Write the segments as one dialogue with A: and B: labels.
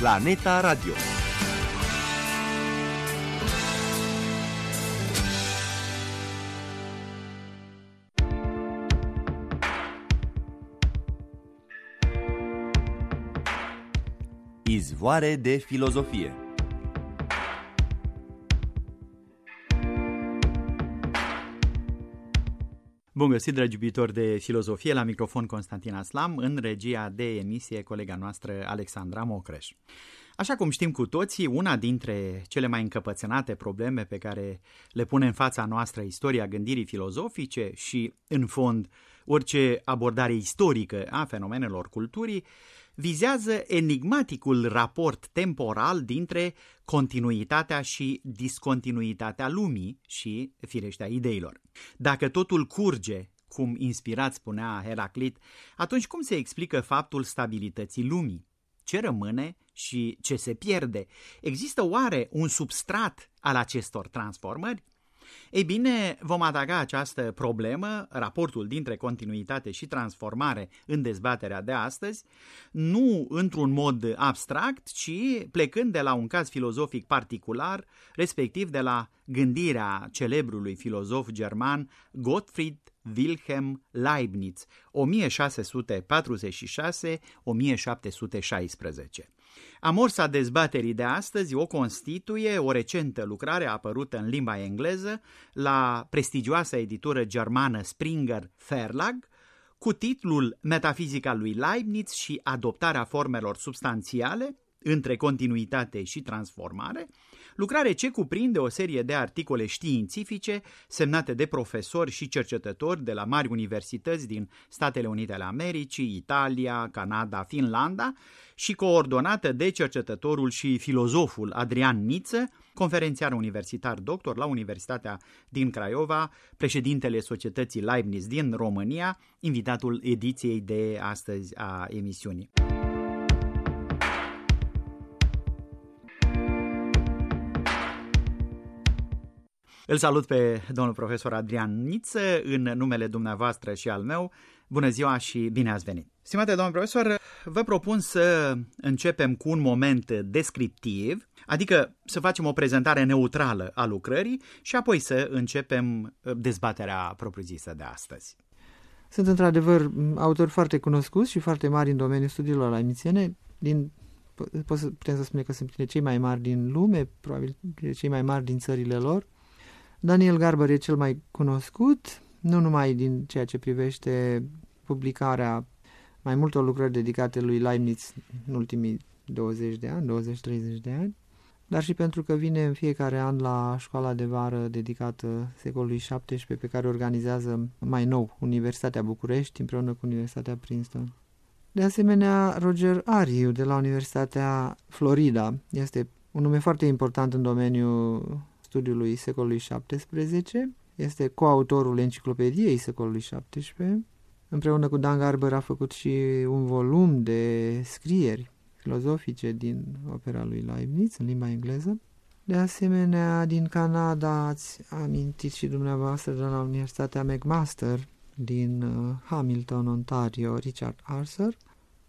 A: Planeta Radio. Izvoare de filozofie
B: Bun găsit, dragi iubitori de filozofie, la microfon Constantin Aslam, în regia de emisie colega noastră Alexandra Mocreș. Așa cum știm cu toții, una dintre cele mai încăpățânate probleme pe care le pune în fața noastră istoria gândirii filozofice și, în fond, orice abordare istorică a fenomenelor culturii, vizează enigmaticul raport temporal dintre continuitatea și discontinuitatea lumii și, firește, a ideilor. Dacă totul curge, cum inspirat spunea Heraclit, atunci cum se explică faptul stabilității lumii? Ce rămâne și ce se pierde? Există oare un substrat al acestor transformări? Ei bine, vom ataca această problemă, raportul dintre continuitate și transformare în dezbaterea de astăzi, nu într-un mod abstract, ci plecând de la un caz filozofic particular, respectiv de la gândirea celebrului filozof german Gottfried Wilhelm Leibniz, 1646-1716. Amorsa dezbaterii de astăzi o constituie o recentă lucrare apărută în limba engleză la prestigioasa editură germană Springer Verlag, cu titlul Metafizica lui Leibniz și adoptarea formelor substanțiale între continuitate și transformare, lucrare ce cuprinde o serie de articole științifice semnate de profesori și cercetători de la mari universități din Statele Unite ale Americii, Italia, Canada, Finlanda și coordonată de cercetătorul și filozoful Adrian Niță, conferențiar universitar doctor la Universitatea din Craiova, președintele Societății Leibniz din România, invitatul ediției de astăzi a emisiunii. Îl salut pe domnul profesor Adrian Niță în numele dumneavoastră și al meu. Bună ziua și bine ați venit! Stimate domnul profesor, vă propun să începem cu un moment descriptiv, adică să facem o prezentare neutrală a lucrării și apoi să începem dezbaterea propriu-zisă de astăzi.
C: Sunt într-adevăr autori foarte cunoscuți și foarte mari în domeniul studiilor la emițiene, din putem să spunem că sunt cei mai mari din lume, probabil cei mai mari din țările lor. Daniel Garber e cel mai cunoscut, nu numai din ceea ce privește publicarea mai multor lucrări dedicate lui Leibniz în ultimii 20 de ani, 20-30 de ani, dar și pentru că vine în fiecare an la școala de vară dedicată secolului XVII pe care organizează mai nou Universitatea București împreună cu Universitatea Princeton. De asemenea, Roger Ariu de la Universitatea Florida este un nume foarte important în domeniul studiului secolului XVII, este coautorul enciclopediei secolului XVII. Împreună cu Dan Garber a făcut și un volum de scrieri filozofice din opera lui Leibniz în limba engleză. De asemenea, din Canada ați amintit și dumneavoastră de la Universitatea McMaster din uh, Hamilton, Ontario, Richard Arthur.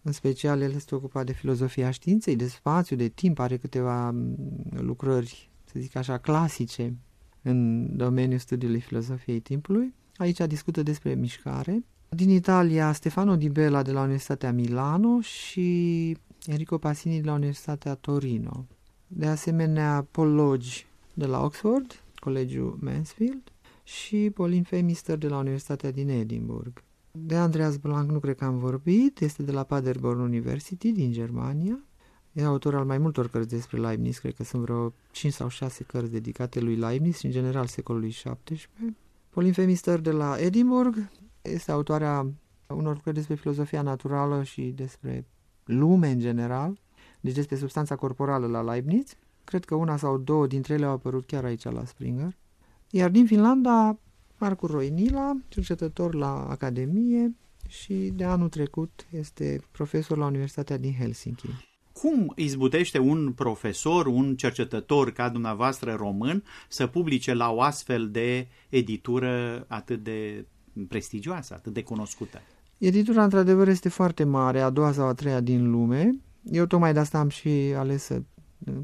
C: În special, el este ocupat de filozofia științei, de spațiu, de timp, are câteva mm, lucrări să zic așa, clasice în domeniul studiului filozofiei timpului. Aici discută despre mișcare. Din Italia, Stefano Di Bella de la Universitatea Milano și Enrico Pasini de la Universitatea Torino. De asemenea, Paul Lodge de la Oxford, Colegiul Mansfield și Pauline Femister de la Universitatea din Edinburgh. De Andreas Blanc nu cred că am vorbit, este de la Paderborn University din Germania. E autor al mai multor cărți despre Leibniz, cred că sunt vreo 5 sau 6 cărți dedicate lui Leibniz și în general secolului XVII. Pauline Femister de la Edinburgh este autoarea unor lucrări despre filozofia naturală și despre lume în general, deci despre substanța corporală la Leibniz. Cred că una sau două dintre ele au apărut chiar aici la Springer. Iar din Finlanda, Marcu Roinila, cercetător la Academie și de anul trecut este profesor la Universitatea din Helsinki.
B: Cum izbutește un profesor, un cercetător ca dumneavoastră român să publice la o astfel de editură atât de prestigioasă, atât de cunoscută?
C: Editura, într-adevăr, este foarte mare, a doua sau a treia din lume. Eu tocmai de asta am și ales să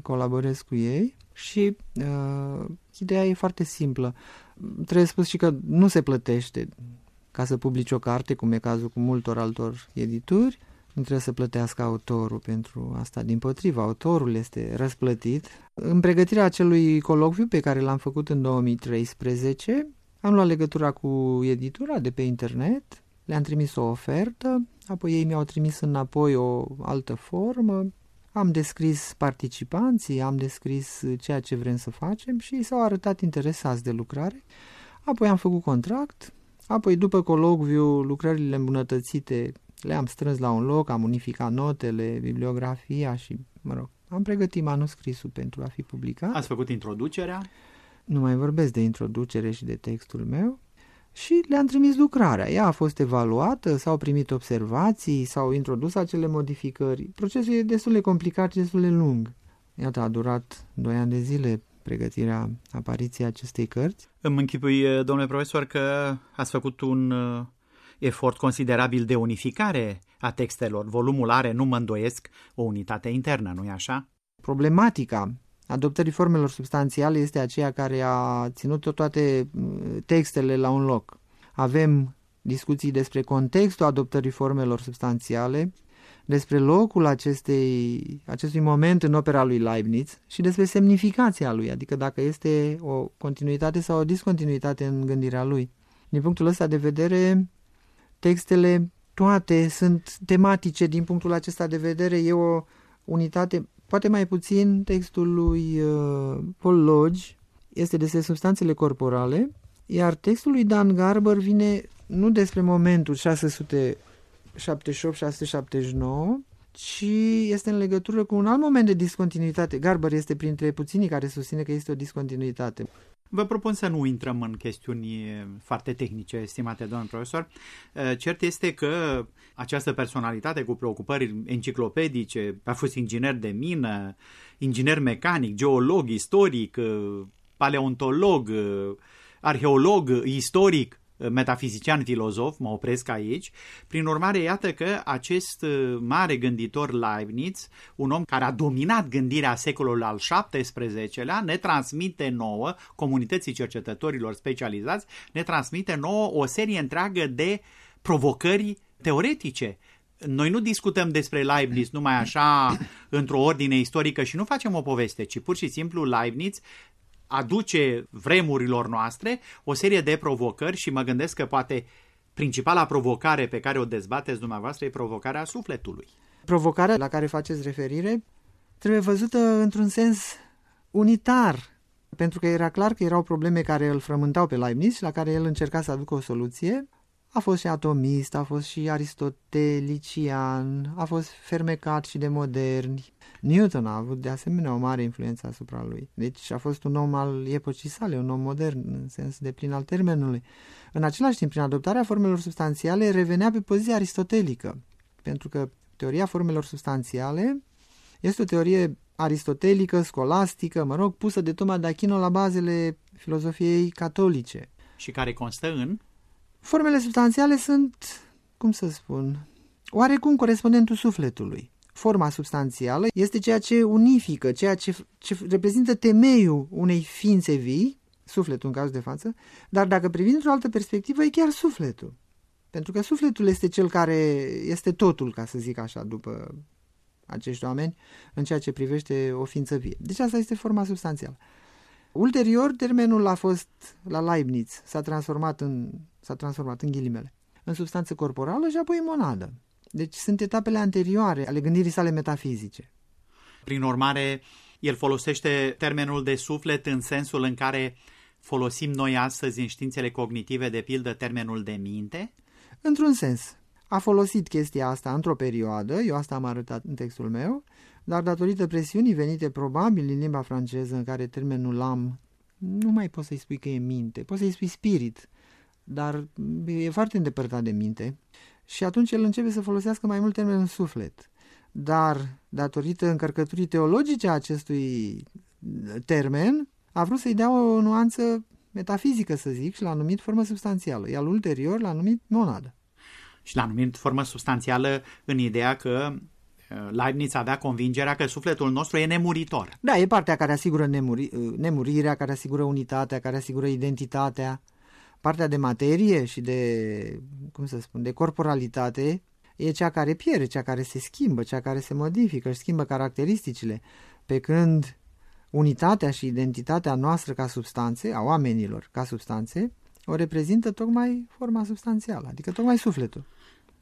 C: colaborez cu ei și uh, ideea e foarte simplă. Trebuie spus și că nu se plătește ca să publici o carte, cum e cazul cu multor altor edituri, nu trebuie să plătească autorul pentru asta. Din potriva, autorul este răsplătit. În pregătirea acelui colocviu pe care l-am făcut în 2013, am luat legătura cu editura de pe internet, le-am trimis o ofertă, apoi ei mi-au trimis înapoi o altă formă, am descris participanții, am descris ceea ce vrem să facem și s-au arătat interesați de lucrare. Apoi am făcut contract, apoi după colocviu lucrările îmbunătățite le-am strâns la un loc, am unificat notele, bibliografia și, mă rog, am pregătit manuscrisul pentru a fi publicat.
B: Ați făcut introducerea?
C: Nu mai vorbesc de introducere și de textul meu și le-am trimis lucrarea. Ea a fost evaluată, s-au primit observații, s-au introdus acele modificări. Procesul e destul de complicat și destul de lung. Iată, a durat 2 ani de zile pregătirea apariției acestei cărți.
B: Îmi închipui, domnule profesor, că ați făcut un uh, efort considerabil de unificare a textelor. Volumul are, nu mă îndoiesc, o unitate internă, nu-i așa?
C: Problematica adoptării formelor substanțiale este aceea care a ținut toate mm, textele la un loc. Avem discuții despre contextul adoptării formelor substanțiale, despre locul acestei, acestui moment în opera lui Leibniz și despre semnificația lui, adică dacă este o continuitate sau o discontinuitate în gândirea lui. Din punctul ăsta de vedere, textele toate sunt tematice din punctul acesta de vedere, e o unitate Poate mai puțin textul lui uh, Paul Lodge este despre substanțele corporale, iar textul lui Dan Garber vine nu despre momentul 678-679, ci este în legătură cu un alt moment de discontinuitate. Garber este printre puținii care susține că este o discontinuitate.
B: Vă propun să nu intrăm în chestiuni foarte tehnice, estimate domnul profesor. Cert este că această personalitate cu preocupări enciclopedice, a fost inginer de mină, inginer mecanic, geolog, istoric, paleontolog, arheolog, istoric, metafizician filozof, mă opresc aici. Prin urmare, iată că acest uh, mare gânditor Leibniz, un om care a dominat gândirea secolului al XVII-lea, ne transmite nouă, comunității cercetătorilor specializați, ne transmite nouă o serie întreagă de provocări teoretice. Noi nu discutăm despre Leibniz numai așa într-o ordine istorică și nu facem o poveste, ci pur și simplu Leibniz aduce vremurilor noastre o serie de provocări și mă gândesc că poate principala provocare pe care o dezbateți dumneavoastră e provocarea sufletului.
C: Provocarea la care faceți referire trebuie văzută într-un sens unitar, pentru că era clar că erau probleme care îl frământau pe Leibniz și la care el încerca să aducă o soluție. A fost și atomist, a fost și aristotelician, a fost fermecat și de moderni, Newton a avut de asemenea o mare influență asupra lui. Deci a fost un om al epocii sale, un om modern, în sens de plin al termenului. În același timp, prin adoptarea formelor substanțiale, revenea pe poziția aristotelică, pentru că teoria formelor substanțiale este o teorie aristotelică, scolastică, mă rog, pusă de Toma de Achino la bazele filozofiei catolice.
B: Și care constă în?
C: Formele substanțiale sunt, cum să spun, oarecum corespondentul sufletului forma substanțială este ceea ce unifică, ceea ce, ce reprezintă temeiul unei ființe vii, sufletul în cazul de față, dar dacă privim într-o altă perspectivă, e chiar sufletul. Pentru că sufletul este cel care este totul, ca să zic așa, după acești oameni, în ceea ce privește o ființă vie. Deci asta este forma substanțială. Ulterior, termenul a fost la Leibniz, s-a transformat în, s-a transformat în ghilimele, în substanță corporală și apoi în monadă. Deci sunt etapele anterioare ale gândirii sale metafizice.
B: Prin urmare, el folosește termenul de suflet în sensul în care folosim noi astăzi în științele cognitive, de pildă, termenul de minte?
C: Într-un sens. A folosit chestia asta într-o perioadă, eu asta am arătat în textul meu, dar datorită presiunii venite probabil din limba franceză în care termenul am nu mai poți să-i spui că e minte, poți să-i spui spirit, dar e foarte îndepărtat de minte și atunci el începe să folosească mai mult termenul suflet. Dar, datorită încărcăturii teologice a acestui termen, a vrut să-i dea o nuanță metafizică, să zic, și l-a numit formă substanțială, iar ulterior l-a numit monadă.
B: Și l-a numit formă substanțială în ideea că Leibniz avea convingerea că sufletul nostru e nemuritor.
C: Da, e partea care asigură nemuri, nemurirea, care asigură unitatea, care asigură identitatea. Partea de materie și de, cum să spun, de corporalitate e cea care pierde, cea care se schimbă, cea care se modifică, își schimbă caracteristicile. Pe când unitatea și identitatea noastră ca substanțe, a oamenilor ca substanțe, o reprezintă tocmai forma substanțială, adică tocmai sufletul.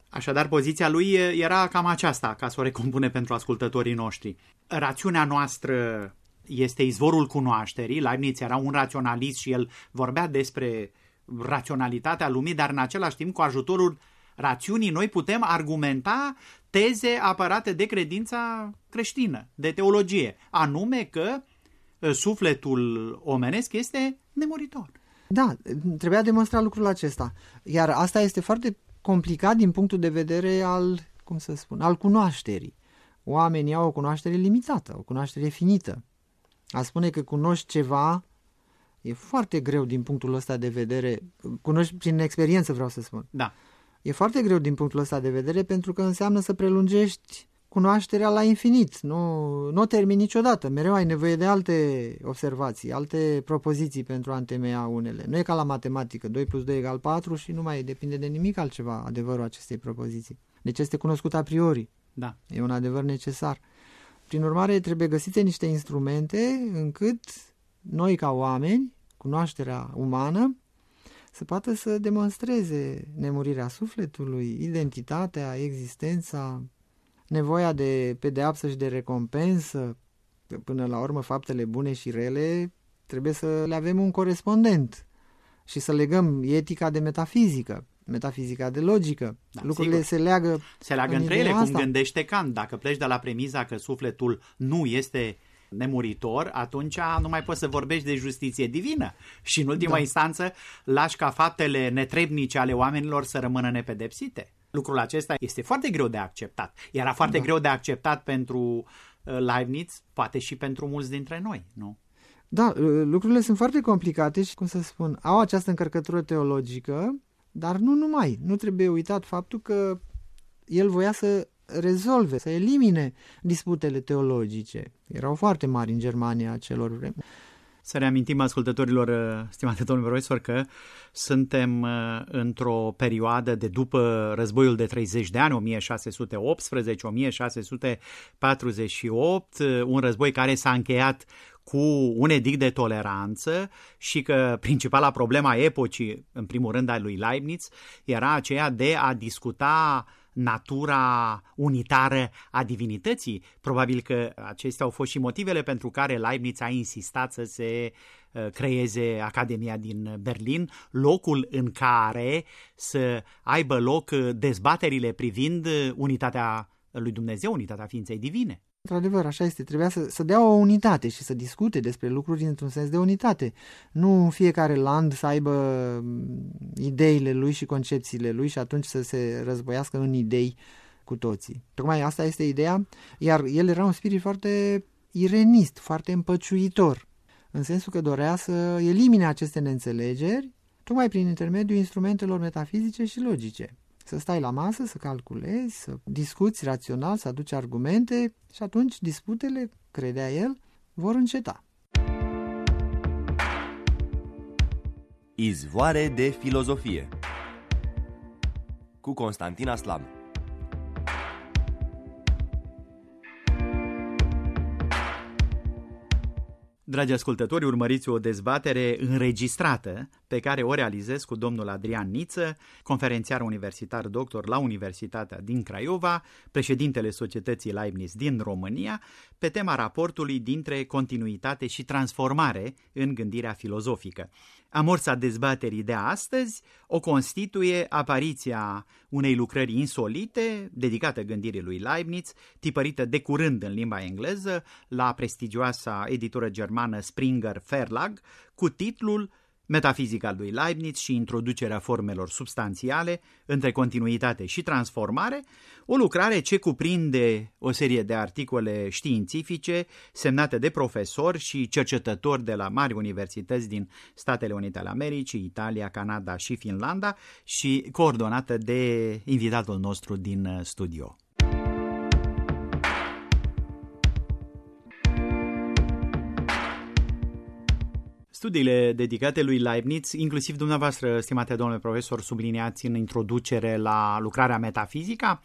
B: Așadar, poziția lui era cam aceasta, ca să o recompune pentru ascultătorii noștri. Rațiunea noastră este izvorul cunoașterii. Leibniz era un raționalist și el vorbea despre raționalitatea lumii, dar în același timp, cu ajutorul rațiunii, noi putem argumenta teze apărate de credința creștină, de teologie, anume că ă, sufletul omenesc este nemuritor.
C: Da, trebuia demonstrat lucrul acesta. Iar asta este foarte complicat din punctul de vedere al, cum să spun, al cunoașterii. Oamenii au o cunoaștere limitată, o cunoaștere finită. A spune că cunoști ceva e foarte greu din punctul ăsta de vedere, cunoști prin experiență vreau să spun.
B: Da.
C: E foarte greu din punctul ăsta de vedere pentru că înseamnă să prelungești cunoașterea la infinit. Nu, nu o termini niciodată. Mereu ai nevoie de alte observații, alte propoziții pentru a întemeia unele. Nu e ca la matematică, 2 plus 2 egal 4 și nu mai depinde de nimic altceva adevărul acestei propoziții. Deci este cunoscut a priori.
B: Da.
C: E un adevăr necesar. Prin urmare, trebuie găsite niște instrumente încât noi ca oameni, cunoașterea umană, să poată să demonstreze nemurirea sufletului, identitatea, existența, nevoia de pedeapsă și de recompensă, până la urmă faptele bune și rele, trebuie să le avem un corespondent și să legăm etica de metafizică, metafizica de logică. Da, Lucrurile sigur. se leagă
B: Se leagă în între ele, asta. cum gândește Kant. Dacă pleci de la premiza că sufletul nu este nemuritor, atunci nu mai poți să vorbești de justiție divină. Și în ultima da. instanță lași ca faptele netrebnice ale oamenilor să rămână nepedepsite. Lucrul acesta este foarte greu de acceptat. Era foarte da. greu de acceptat pentru uh, Leibniz, poate și pentru mulți dintre noi, nu?
C: Da, uh, lucrurile sunt foarte complicate și, cum să spun, au această încărcătură teologică, dar nu numai. Nu trebuie uitat faptul că el voia să rezolve, să elimine disputele teologice. Erau foarte mari în Germania celor vreme.
B: Să reamintim ascultătorilor, uh, stimate domnul profesor, că suntem uh, într-o perioadă de după războiul de 30 de ani, 1618-1648, uh, un război care s-a încheiat cu un edict de toleranță și că principala problema epocii, în primul rând a lui Leibniz, era aceea de a discuta natura unitară a divinității. Probabil că acestea au fost și motivele pentru care Leibniz a insistat să se uh, creeze Academia din Berlin, locul în care să aibă loc dezbaterile privind unitatea lui Dumnezeu, unitatea ființei divine.
C: Într-adevăr, așa este. Trebuia să, să dea o unitate și să discute despre lucruri într-un sens de unitate. Nu fiecare land să aibă mm, ideile lui și concepțiile lui și atunci să se războiască în idei cu toții. Tocmai asta este ideea, iar el era un spirit foarte irenist, foarte împăciuitor, în sensul că dorea să elimine aceste neînțelegeri tocmai prin intermediul instrumentelor metafizice și logice să stai la masă, să calculezi, să discuți rațional, să aduci argumente și atunci disputele, credea el, vor înceta.
A: Izvoare de filozofie cu Constantin Aslam
B: Dragi ascultători, urmăriți o dezbatere înregistrată pe care o realizez cu domnul Adrian Niță, conferențiar universitar doctor la Universitatea din Craiova, președintele Societății Leibniz din România, pe tema raportului dintre continuitate și transformare în gândirea filozofică. Amorța dezbaterii de astăzi o constituie apariția unei lucrări insolite dedicată gândirii lui Leibniz, tipărită de curând în limba engleză la prestigioasa editură germană Springer Verlag, cu titlul Metafizica lui Leibniz și introducerea formelor substanțiale între continuitate și transformare, o lucrare ce cuprinde o serie de articole științifice semnate de profesori și cercetători de la mari universități din Statele Unite ale Americii, Italia, Canada și Finlanda și coordonată de invitatul nostru din studio. Studiile dedicate lui Leibniz, inclusiv dumneavoastră, stimate domnule profesor, subliniați în introducere la lucrarea metafizica,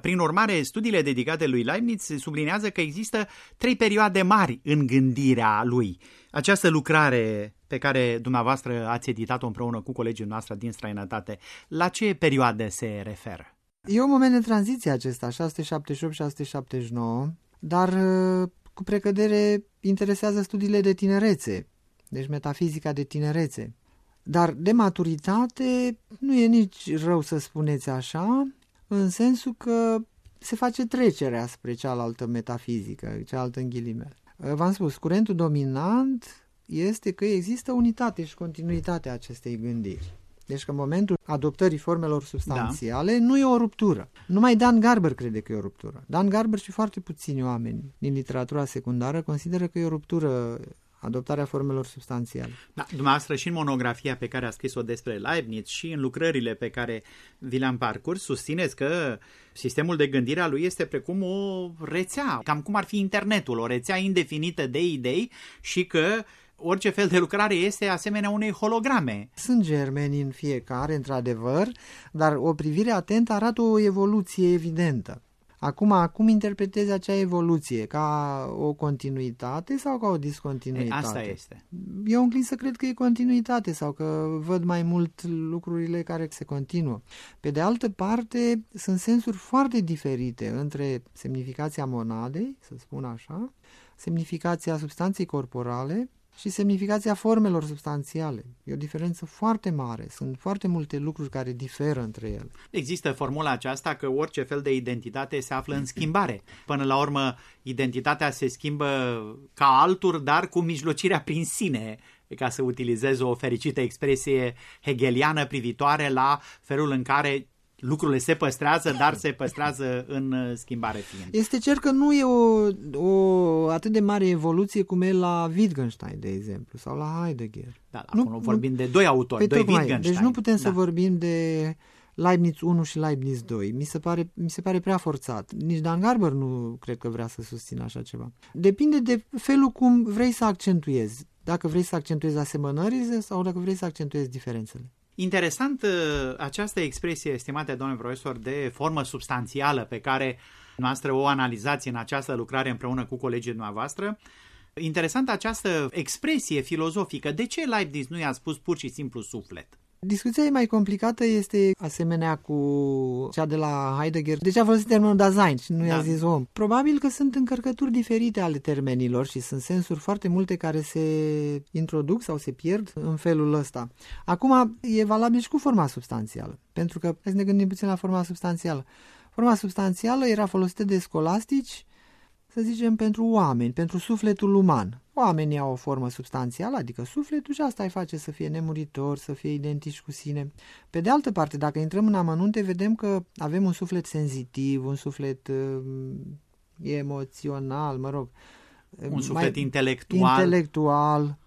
B: prin urmare, studiile dedicate lui Leibniz sublinează că există trei perioade mari în gândirea lui. Această lucrare pe care dumneavoastră ați editat-o împreună cu colegii noastre din străinătate, la ce perioade se referă?
C: E un moment de tranziție acesta, 678-679, dar uh, cu precădere interesează studiile de tinerețe, deci metafizica de tinerețe. Dar de maturitate nu e nici rău să spuneți așa, în sensul că se face trecerea spre cealaltă metafizică, cealaltă în ghilimele. V-am spus, curentul dominant este că există unitate și continuitate a acestei gândiri. Deci că în momentul adoptării formelor substanțiale da. nu e o ruptură. Numai Dan Garber crede că e o ruptură. Dan Garber și foarte puțini oameni din literatura secundară consideră că e o ruptură adoptarea formelor substanțiale.
B: Da, dumneavoastră și în monografia pe care a scris-o despre Leibniz și în lucrările pe care vi le-am parcurs, susțineți că sistemul de gândire a lui este precum o rețea, cam cum ar fi internetul, o rețea indefinită de idei și că orice fel de lucrare este asemenea unei holograme.
C: Sunt germeni în fiecare, într-adevăr, dar o privire atentă arată o evoluție evidentă. Acum, acum interpretezi acea evoluție ca o continuitate sau ca o discontinuitate?
B: E, asta este.
C: Eu înclin să cred că e continuitate sau că văd mai mult lucrurile care se continuă. Pe de altă parte, sunt sensuri foarte diferite între semnificația monadei, să spun așa, semnificația substanței corporale și semnificația formelor substanțiale. E o diferență foarte mare. Sunt foarte multe lucruri care diferă între ele.
B: Există formula aceasta că orice fel de identitate se află în schimbare. Până la urmă, identitatea se schimbă ca alturi, dar cu mijlocirea prin sine ca să utilizez o fericită expresie hegeliană privitoare la felul în care lucrurile se păstrează, dar se păstrează în uh, schimbare fiind.
C: Este cer că nu e o, o atât de mare evoluție cum e la Wittgenstein, de exemplu, sau la Heidegger.
B: Da, nu, acum vorbim nu, de doi autori,
C: păi
B: doi Wittgenstein.
C: Deci nu putem
B: da.
C: să vorbim de Leibniz 1 și Leibniz 2. Mi se, pare, mi se pare prea forțat. Nici Dan Garber nu cred că vrea să susțină așa ceva. Depinde de felul cum vrei să accentuezi. Dacă vrei să accentuezi asemănările sau dacă vrei să accentuezi diferențele.
B: Interesant uh, această expresie, estimate domnule profesor, de formă substanțială pe care noastră o analizați în această lucrare împreună cu colegii noastre. Interesant această expresie filozofică. De ce Leibniz nu i-a spus pur și simplu suflet?
C: Discuția e mai complicată, este asemenea cu cea de la Heidegger. De ce a folosit termenul Dasein și nu da. i-a zis om? Probabil că sunt încărcături diferite ale termenilor și sunt sensuri foarte multe care se introduc sau se pierd în felul ăsta. Acum, e valabil și cu forma substanțială, pentru că, hai să ne gândim puțin la forma substanțială. Forma substanțială era folosită de scolastici să zicem, pentru oameni, pentru sufletul uman. Oamenii au o formă substanțială, adică sufletul și asta îi face să fie nemuritor, să fie identici cu sine. Pe de altă parte, dacă intrăm în amănunte, vedem că avem un suflet senzitiv, un suflet uh, emoțional, mă rog.
B: Un suflet mai, intelectual.
C: Intelectual.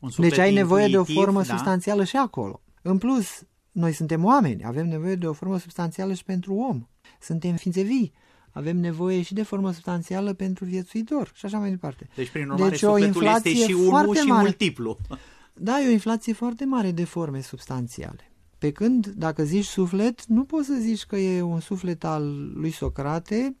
C: Un suflet deci ai nevoie intuitiv, de o formă da? substanțială și acolo. În plus, noi suntem oameni, avem nevoie de o formă substanțială și pentru om. Suntem ființe vii avem nevoie și de formă substanțială pentru viețuitor și așa mai departe.
B: Deci, prin urmare, deci, o inflație este și unul și
C: mare.
B: multiplu.
C: Da, e o inflație foarte mare de forme substanțiale. Pe când, dacă zici suflet, nu poți să zici că e un suflet al lui Socrate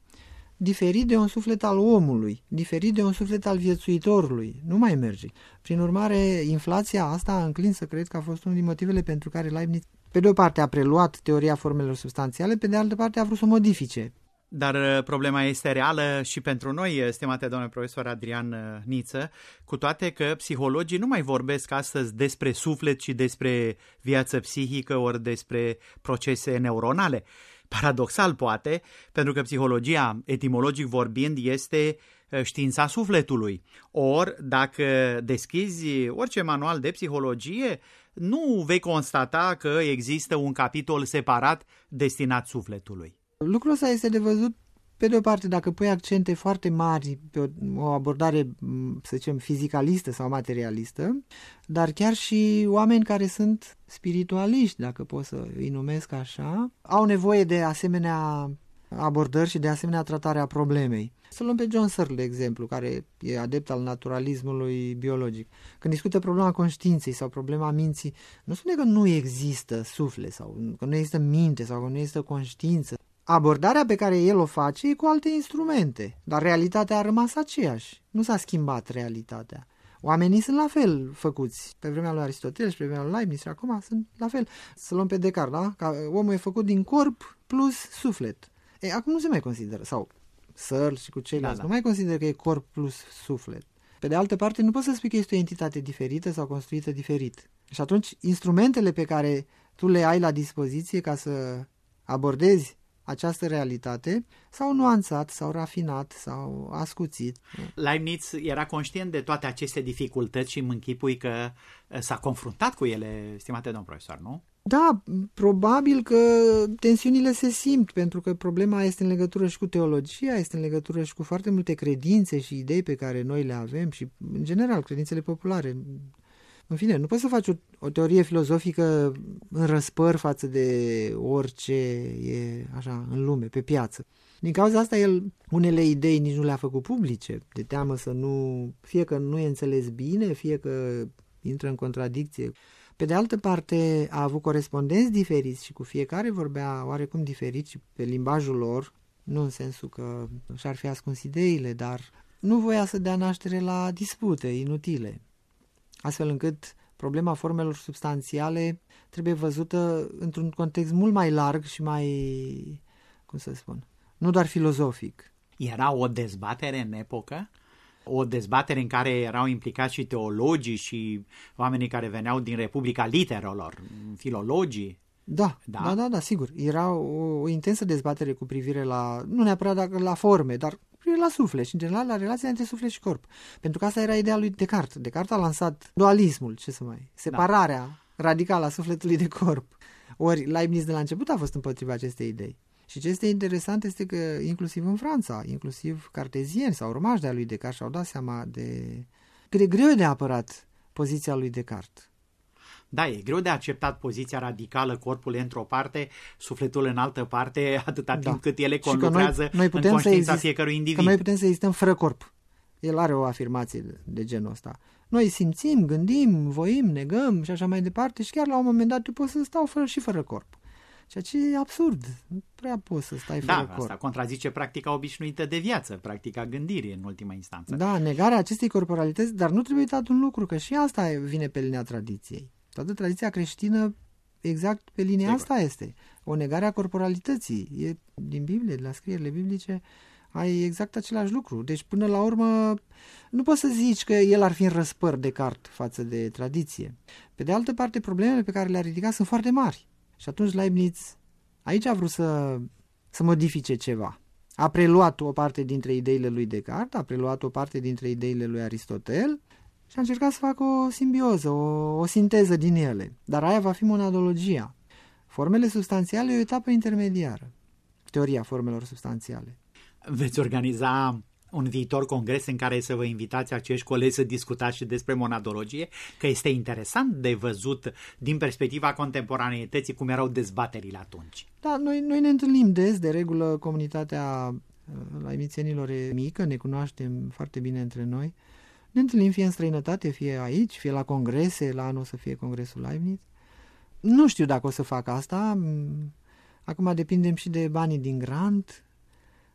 C: diferit de un suflet al omului, diferit de un suflet al viețuitorului. Nu mai merge. Prin urmare, inflația asta înclin să cred că a fost unul din motivele pentru care Leibniz, pe de o parte, a preluat teoria formelor substanțiale, pe de altă parte a vrut să o modifice.
B: Dar uh, problema este reală și pentru noi, uh, stimate domnule profesor Adrian uh, Niță, cu toate că psihologii nu mai vorbesc astăzi despre suflet și despre viață psihică ori despre procese neuronale. Paradoxal poate, pentru că psihologia, etimologic vorbind, este știința sufletului. Ori, dacă deschizi orice manual de psihologie, nu vei constata că există un capitol separat destinat sufletului.
C: Lucrul ăsta este de văzut pe de o parte, dacă pui accente foarte mari pe o, o abordare, să zicem, fizicalistă sau materialistă, dar chiar și oameni care sunt spiritualiști, dacă pot să îi numesc așa, au nevoie de asemenea abordări și de asemenea tratarea problemei. Să luăm pe John Searle, de exemplu, care e adept al naturalismului biologic. Când discută problema conștiinței sau problema minții, nu spune că nu există suflet sau că nu există minte sau că nu există conștiință. Abordarea pe care el o face e cu alte instrumente, dar realitatea a rămas aceeași. Nu s-a schimbat realitatea. Oamenii sunt la fel făcuți. Pe vremea lui Aristotel și pe vremea lui Leibniz și acum sunt la fel. Să luăm pe Descartes, da? Că omul e făcut din corp plus suflet. E, acum nu se mai consideră, sau Searle și cu ceilalți, da, da. nu mai consideră că e corp plus suflet. Pe de altă parte, nu poți să spui că este o entitate diferită sau construită diferit. Și atunci, instrumentele pe care tu le ai la dispoziție ca să abordezi această realitate s-au nuanțat, s-au rafinat, s-au ascuțit.
B: Leibniz era conștient de toate aceste dificultăți și mă închipui că uh, s-a confruntat cu ele, stimate domn profesor, nu?
C: Da, probabil că tensiunile se simt, pentru că problema este în legătură și cu teologia, este în legătură și cu foarte multe credințe și idei pe care noi le avem și, în general, credințele populare. În fine, nu poți să faci o, o teorie filozofică în răspăr față de orice e așa în lume, pe piață. Din cauza asta, el unele idei nici nu le-a făcut publice, de teamă să nu, fie că nu e înțeles bine, fie că intră în contradicție. Pe de altă parte, a avut corespondenți diferiți și cu fiecare vorbea oarecum diferit și pe limbajul lor, nu în sensul că și-ar fi ascuns ideile, dar nu voia să dea naștere la dispute inutile astfel încât problema formelor substanțiale trebuie văzută într-un context mult mai larg și mai, cum să spun, nu doar filozofic.
B: Era o dezbatere în epocă? O dezbatere în care erau implicați și teologii și oamenii care veneau din Republica Literelor, filologii?
C: Da, da, da, da, da sigur. Era o, o intensă dezbatere cu privire la, nu neapărat la forme, dar la suflet și, în general, la relația între suflet și corp. Pentru că asta era ideea lui Descartes. Descartes a lansat dualismul, ce să mai, separarea da. radicală a sufletului de corp. Ori Leibniz de la început a fost împotriva acestei idei. Și ce este interesant este că inclusiv în Franța, inclusiv cartezieni sau urmași de-a lui Descartes și-au dat seama de cât de greu e de apărat poziția lui Descartes.
B: Da, e greu de acceptat poziția radicală, corpul e într-o parte, sufletul în altă parte, atâta da. timp cât ele conlucrează noi, noi putem în conștiința să exist, fiecărui individ.
C: Că noi putem să existăm fără corp. El are o afirmație de genul ăsta. Noi simțim, gândim, voim, negăm și așa mai departe și chiar la un moment dat tu poți să stau fără și fără corp. Ceea ce e absurd. Nu prea poți să stai
B: da,
C: fără corp.
B: asta contrazice practica obișnuită de viață, practica gândirii în ultima instanță.
C: Da, negarea acestei corporalități, dar nu trebuie uitat un lucru, că și asta vine pe linia tradiției. Toată tradiția creștină exact pe linia Sigur. asta este. O negare a corporalității. E din Biblie, de la scrierile biblice, ai exact același lucru. Deci, până la urmă, nu poți să zici că el ar fi în răspăr de cart față de tradiție. Pe de altă parte, problemele pe care le-a ridicat sunt foarte mari. Și atunci Leibniz aici a vrut să, să modifice ceva. A preluat o parte dintre ideile lui Descartes, a preluat o parte dintre ideile lui Aristotel și a încercat să facă o simbioză, o, o sinteză din ele. Dar aia va fi monadologia. Formele substanțiale e o etapă intermediară. Teoria formelor substanțiale.
B: Veți organiza un viitor congres în care să vă invitați acești colegi să discutați și despre monadologie, că este interesant de văzut din perspectiva contemporaneității cum erau dezbaterile atunci.
C: Da, noi, noi ne întâlnim des, de regulă comunitatea uh, la emițienilor e mică, ne cunoaștem foarte bine între noi. Ne întâlnim fie în străinătate, fie aici, fie la congrese, la anul o să fie congresul Leibniz. Nu știu dacă o să fac asta. Acum depindem și de banii din grant,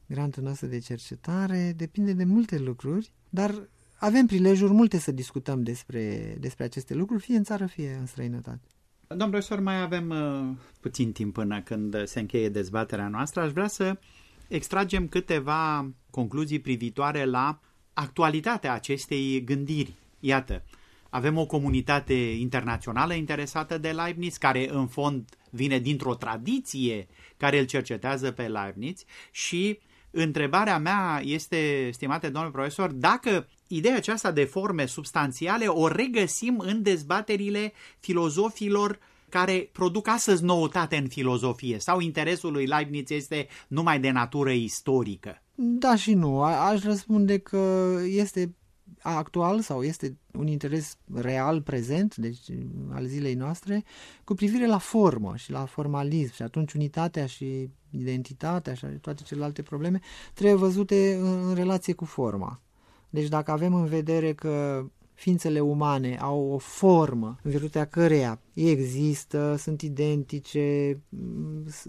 C: grantul nostru de cercetare, depinde de multe lucruri, dar avem prilejuri multe să discutăm despre, despre aceste lucruri, fie în țară, fie în străinătate.
B: Domnul profesor, mai avem uh, puțin timp până când se încheie dezbaterea noastră. Aș vrea să extragem câteva concluzii privitoare la actualitatea acestei gândiri. Iată, avem o comunitate internațională interesată de Leibniz, care în fond vine dintr-o tradiție care îl cercetează pe Leibniz și întrebarea mea este, stimate domnul profesor, dacă ideea aceasta de forme substanțiale o regăsim în dezbaterile filozofilor care produc astăzi noutate în filozofie sau interesul lui Leibniz este numai de natură istorică?
C: Da și nu. A- aș răspunde că este actual sau este un interes real, prezent, deci al zilei noastre, cu privire la formă și la formalism și atunci unitatea și identitatea și toate celelalte probleme trebuie văzute în, în relație cu forma. Deci dacă avem în vedere că ființele umane au o formă în virtutea căreia există, sunt identice,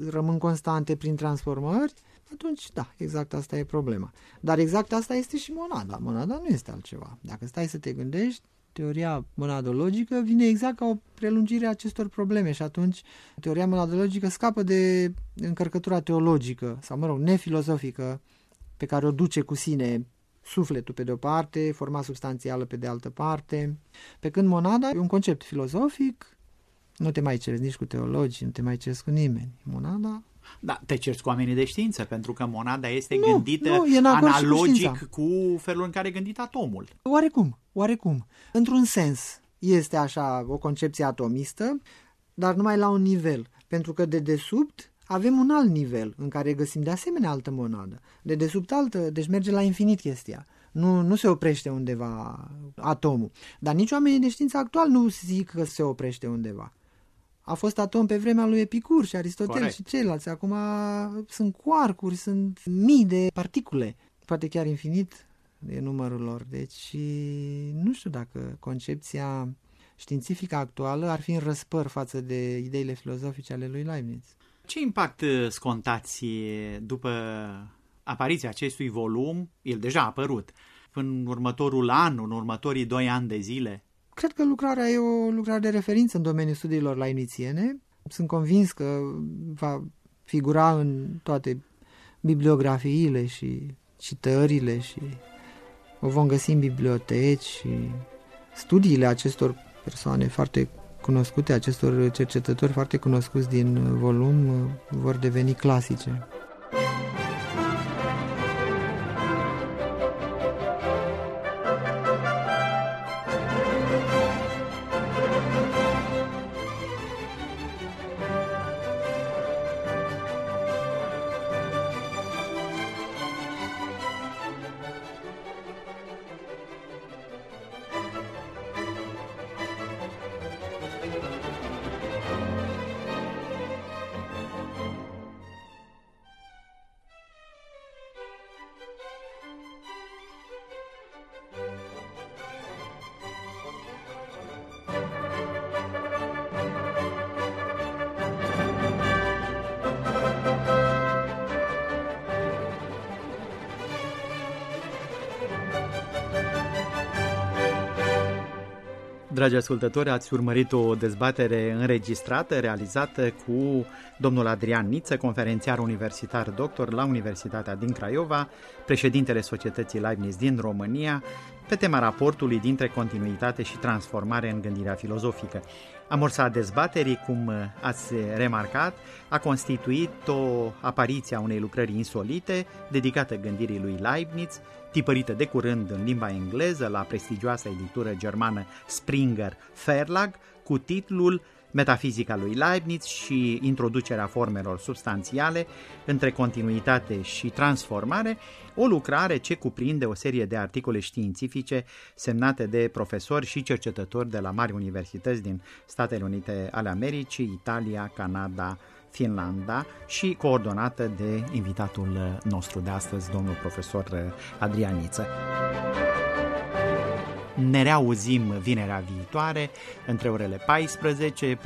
C: rămân constante prin transformări, atunci, da, exact asta e problema. Dar exact asta este și monada. Monada nu este altceva. Dacă stai să te gândești, teoria monadologică vine exact ca o prelungire a acestor probleme și atunci teoria monadologică scapă de încărcătura teologică sau, mă rog, nefilozofică pe care o duce cu sine sufletul pe de o parte, forma substanțială pe de altă parte, pe când monada e un concept filozofic, nu te mai ceri nici cu teologi, nu te mai ceri cu nimeni. Monada
B: da, te cerți cu oamenii de știință, pentru că monada este nu, gândită
C: nu, e
B: analogic cu, cu felul în care e gândit atomul.
C: Oarecum, oarecum. Într-un sens, este așa o concepție atomistă, dar numai la un nivel, pentru că de desubt avem un alt nivel în care găsim de asemenea altă monadă. De desubt altă, deci merge la infinit chestia. Nu, nu se oprește undeva atomul. Dar nici oamenii de știință actual nu zic că se oprește undeva. A fost atom pe vremea lui Epicur și Aristotel Corect. și ceilalți. Acum sunt quarkuri, sunt mii de particule, poate chiar infinit e numărul lor. Deci nu știu dacă concepția științifică actuală ar fi în răspăr față de ideile filozofice ale lui Leibniz.
B: Ce impact uh, scontați după apariția acestui volum? El deja a apărut. În următorul an, în următorii doi ani de zile?
C: Cred că lucrarea e o lucrare de referință în domeniul studiilor la inițiene. Sunt convins că va figura în toate bibliografiile și citările și o vom găsi în biblioteci și studiile acestor persoane foarte cunoscute, acestor cercetători foarte cunoscuți din volum vor deveni clasice.
B: Dragi ascultători, ați urmărit o dezbatere înregistrată, realizată cu domnul Adrian Niță, conferențiar universitar doctor la Universitatea din Craiova, președintele Societății Leibniz din România, pe tema raportului dintre continuitate și transformare în gândirea filozofică. Amorsa dezbaterii, cum ați remarcat, a constituit o apariție a unei lucrări insolite dedicată gândirii lui Leibniz, tipărită de curând în limba engleză la prestigioasa editură germană Springer Verlag, cu titlul Metafizica lui Leibniz și introducerea formelor substanțiale între continuitate și transformare, o lucrare ce cuprinde o serie de articole științifice semnate de profesori și cercetători de la mari universități din Statele Unite ale Americii, Italia, Canada, Finlanda și coordonată de invitatul nostru de astăzi, domnul profesor Adrianiță. Ne reauzim vinerea viitoare între orele 14, 14.30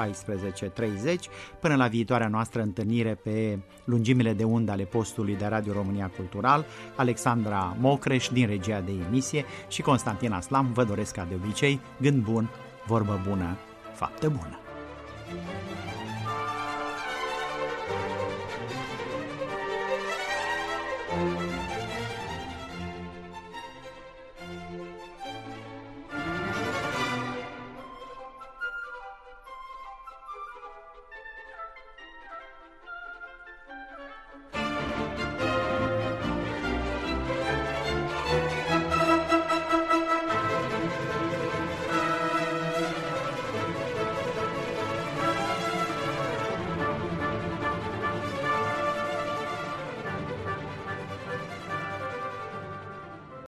B: până la viitoarea noastră întâlnire pe lungimile de undă ale postului de Radio România Cultural. Alexandra Mocreș din regia de emisie și Constantin Aslam vă doresc ca de obicei gând bun, vorbă bună, faptă bună. thank you